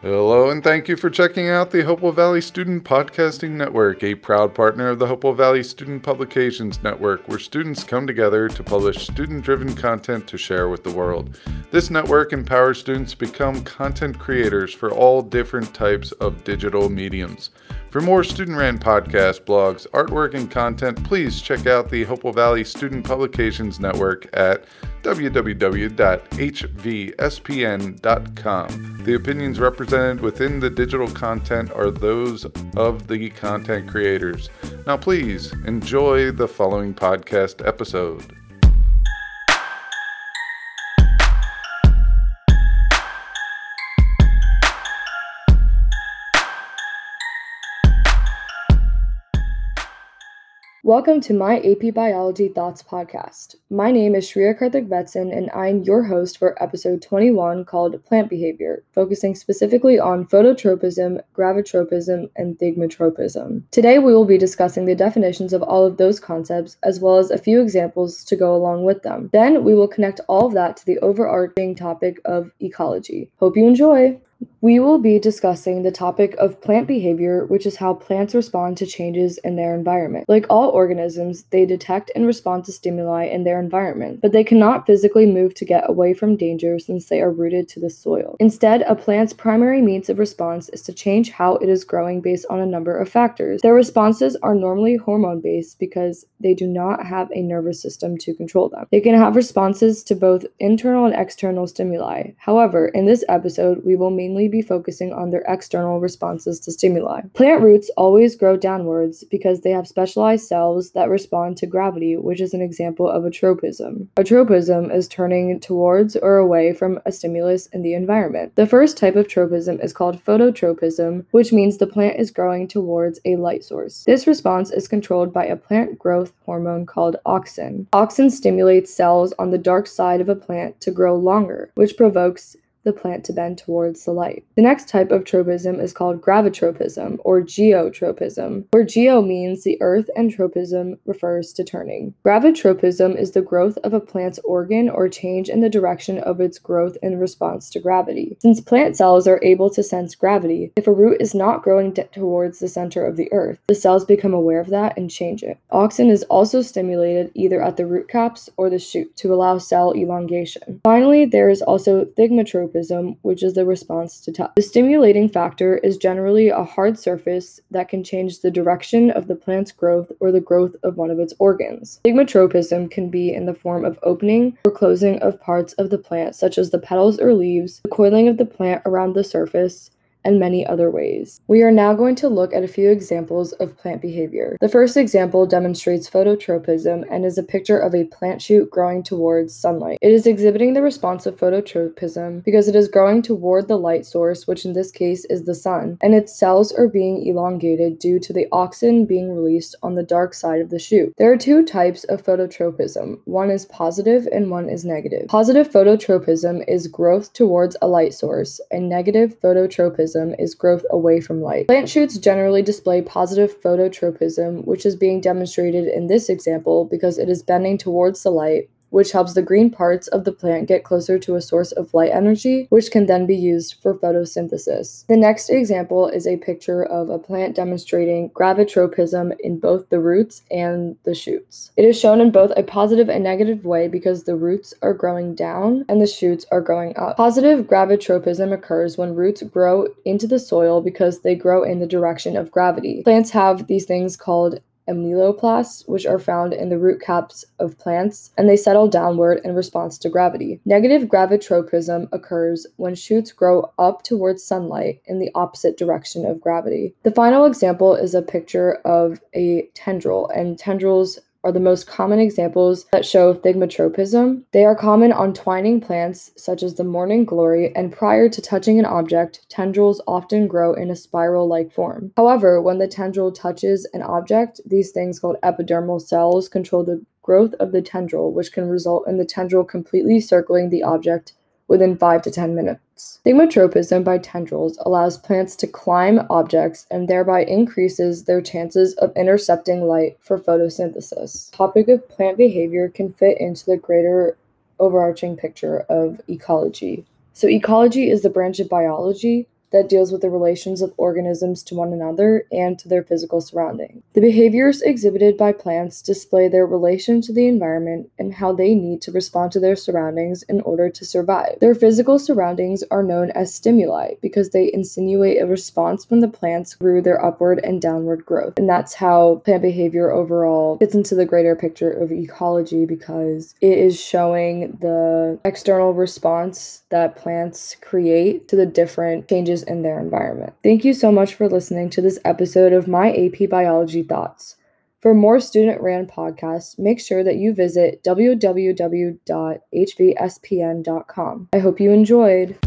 Hello, and thank you for checking out the Hopewell Valley Student Podcasting Network, a proud partner of the Hopewell Valley Student Publications Network, where students come together to publish student driven content to share with the world. This network empowers students to become content creators for all different types of digital mediums. For more student ran podcasts, blogs, artwork, and content, please check out the Hopewell Valley Student Publications Network at www.hvspn.com. The opinions represented within the digital content are those of the content creators. Now, please enjoy the following podcast episode. Welcome to my AP Biology Thoughts podcast. My name is Shreya Karthik Vetson, and I'm your host for episode 21 called Plant Behavior, focusing specifically on phototropism, gravitropism, and thigmotropism. Today, we will be discussing the definitions of all of those concepts, as well as a few examples to go along with them. Then, we will connect all of that to the overarching topic of ecology. Hope you enjoy! We will be discussing the topic of plant behavior, which is how plants respond to changes in their environment. Like all organisms, they detect and respond to stimuli in their environment, but they cannot physically move to get away from danger since they are rooted to the soil. Instead, a plant's primary means of response is to change how it is growing based on a number of factors. Their responses are normally hormone based because they do not have a nervous system to control them. They can have responses to both internal and external stimuli. However, in this episode, we will mainly be focusing on their external responses to stimuli. Plant roots always grow downwards because they have specialized cells that respond to gravity, which is an example of a tropism. A tropism is turning towards or away from a stimulus in the environment. The first type of tropism is called phototropism, which means the plant is growing towards a light source. This response is controlled by a plant growth hormone called auxin. Auxin stimulates cells on the dark side of a plant to grow longer, which provokes the plant to bend towards the light. The next type of tropism is called gravitropism or geotropism, where geo means the earth and tropism refers to turning. Gravitropism is the growth of a plant's organ or change in the direction of its growth in response to gravity. Since plant cells are able to sense gravity, if a root is not growing d- towards the center of the earth, the cells become aware of that and change it. Auxin is also stimulated either at the root caps or the shoot to allow cell elongation. Finally, there is also thigmotropism which is the response to touch. The stimulating factor is generally a hard surface that can change the direction of the plant's growth or the growth of one of its organs. Thigmotropism can be in the form of opening or closing of parts of the plant, such as the petals or leaves, the coiling of the plant around the surface, and many other ways. We are now going to look at a few examples of plant behavior. The first example demonstrates phototropism and is a picture of a plant shoot growing towards sunlight. It is exhibiting the response of phototropism because it is growing toward the light source, which in this case is the sun, and its cells are being elongated due to the auxin being released on the dark side of the shoot. There are two types of phototropism. One is positive and one is negative. Positive phototropism is growth towards a light source, and negative phototropism is growth away from light. Plant shoots generally display positive phototropism, which is being demonstrated in this example because it is bending towards the light which helps the green parts of the plant get closer to a source of light energy, which can then be used for photosynthesis. The next example is a picture of a plant demonstrating gravitropism in both the roots and the shoots. It is shown in both a positive and negative way because the roots are growing down and the shoots are growing up. Positive gravitropism occurs when roots grow into the soil because they grow in the direction of gravity. Plants have these things called amyloplasts, which are found in the root caps of plants, and they settle downward in response to gravity. Negative gravitropism occurs when shoots grow up towards sunlight in the opposite direction of gravity. The final example is a picture of a tendril, and tendrils are the most common examples that show thigmotropism. They are common on twining plants such as the morning glory, and prior to touching an object, tendrils often grow in a spiral like form. However, when the tendril touches an object, these things called epidermal cells control the growth of the tendril, which can result in the tendril completely circling the object within 5 to 10 minutes. Thigmotropism by tendrils allows plants to climb objects and thereby increases their chances of intercepting light for photosynthesis. Topic of plant behavior can fit into the greater overarching picture of ecology. So ecology is the branch of biology that deals with the relations of organisms to one another and to their physical surrounding. The behaviors exhibited by plants display their relation to the environment and how they need to respond to their surroundings in order to survive. Their physical surroundings are known as stimuli because they insinuate a response when the plants grew their upward and downward growth. And that's how plant behavior overall fits into the greater picture of ecology because it is showing the external response that plants create to the different changes in their environment. Thank you so much for listening to this episode of My AP Biology Thoughts. For more student ran podcasts, make sure that you visit www.hvspn.com. I hope you enjoyed.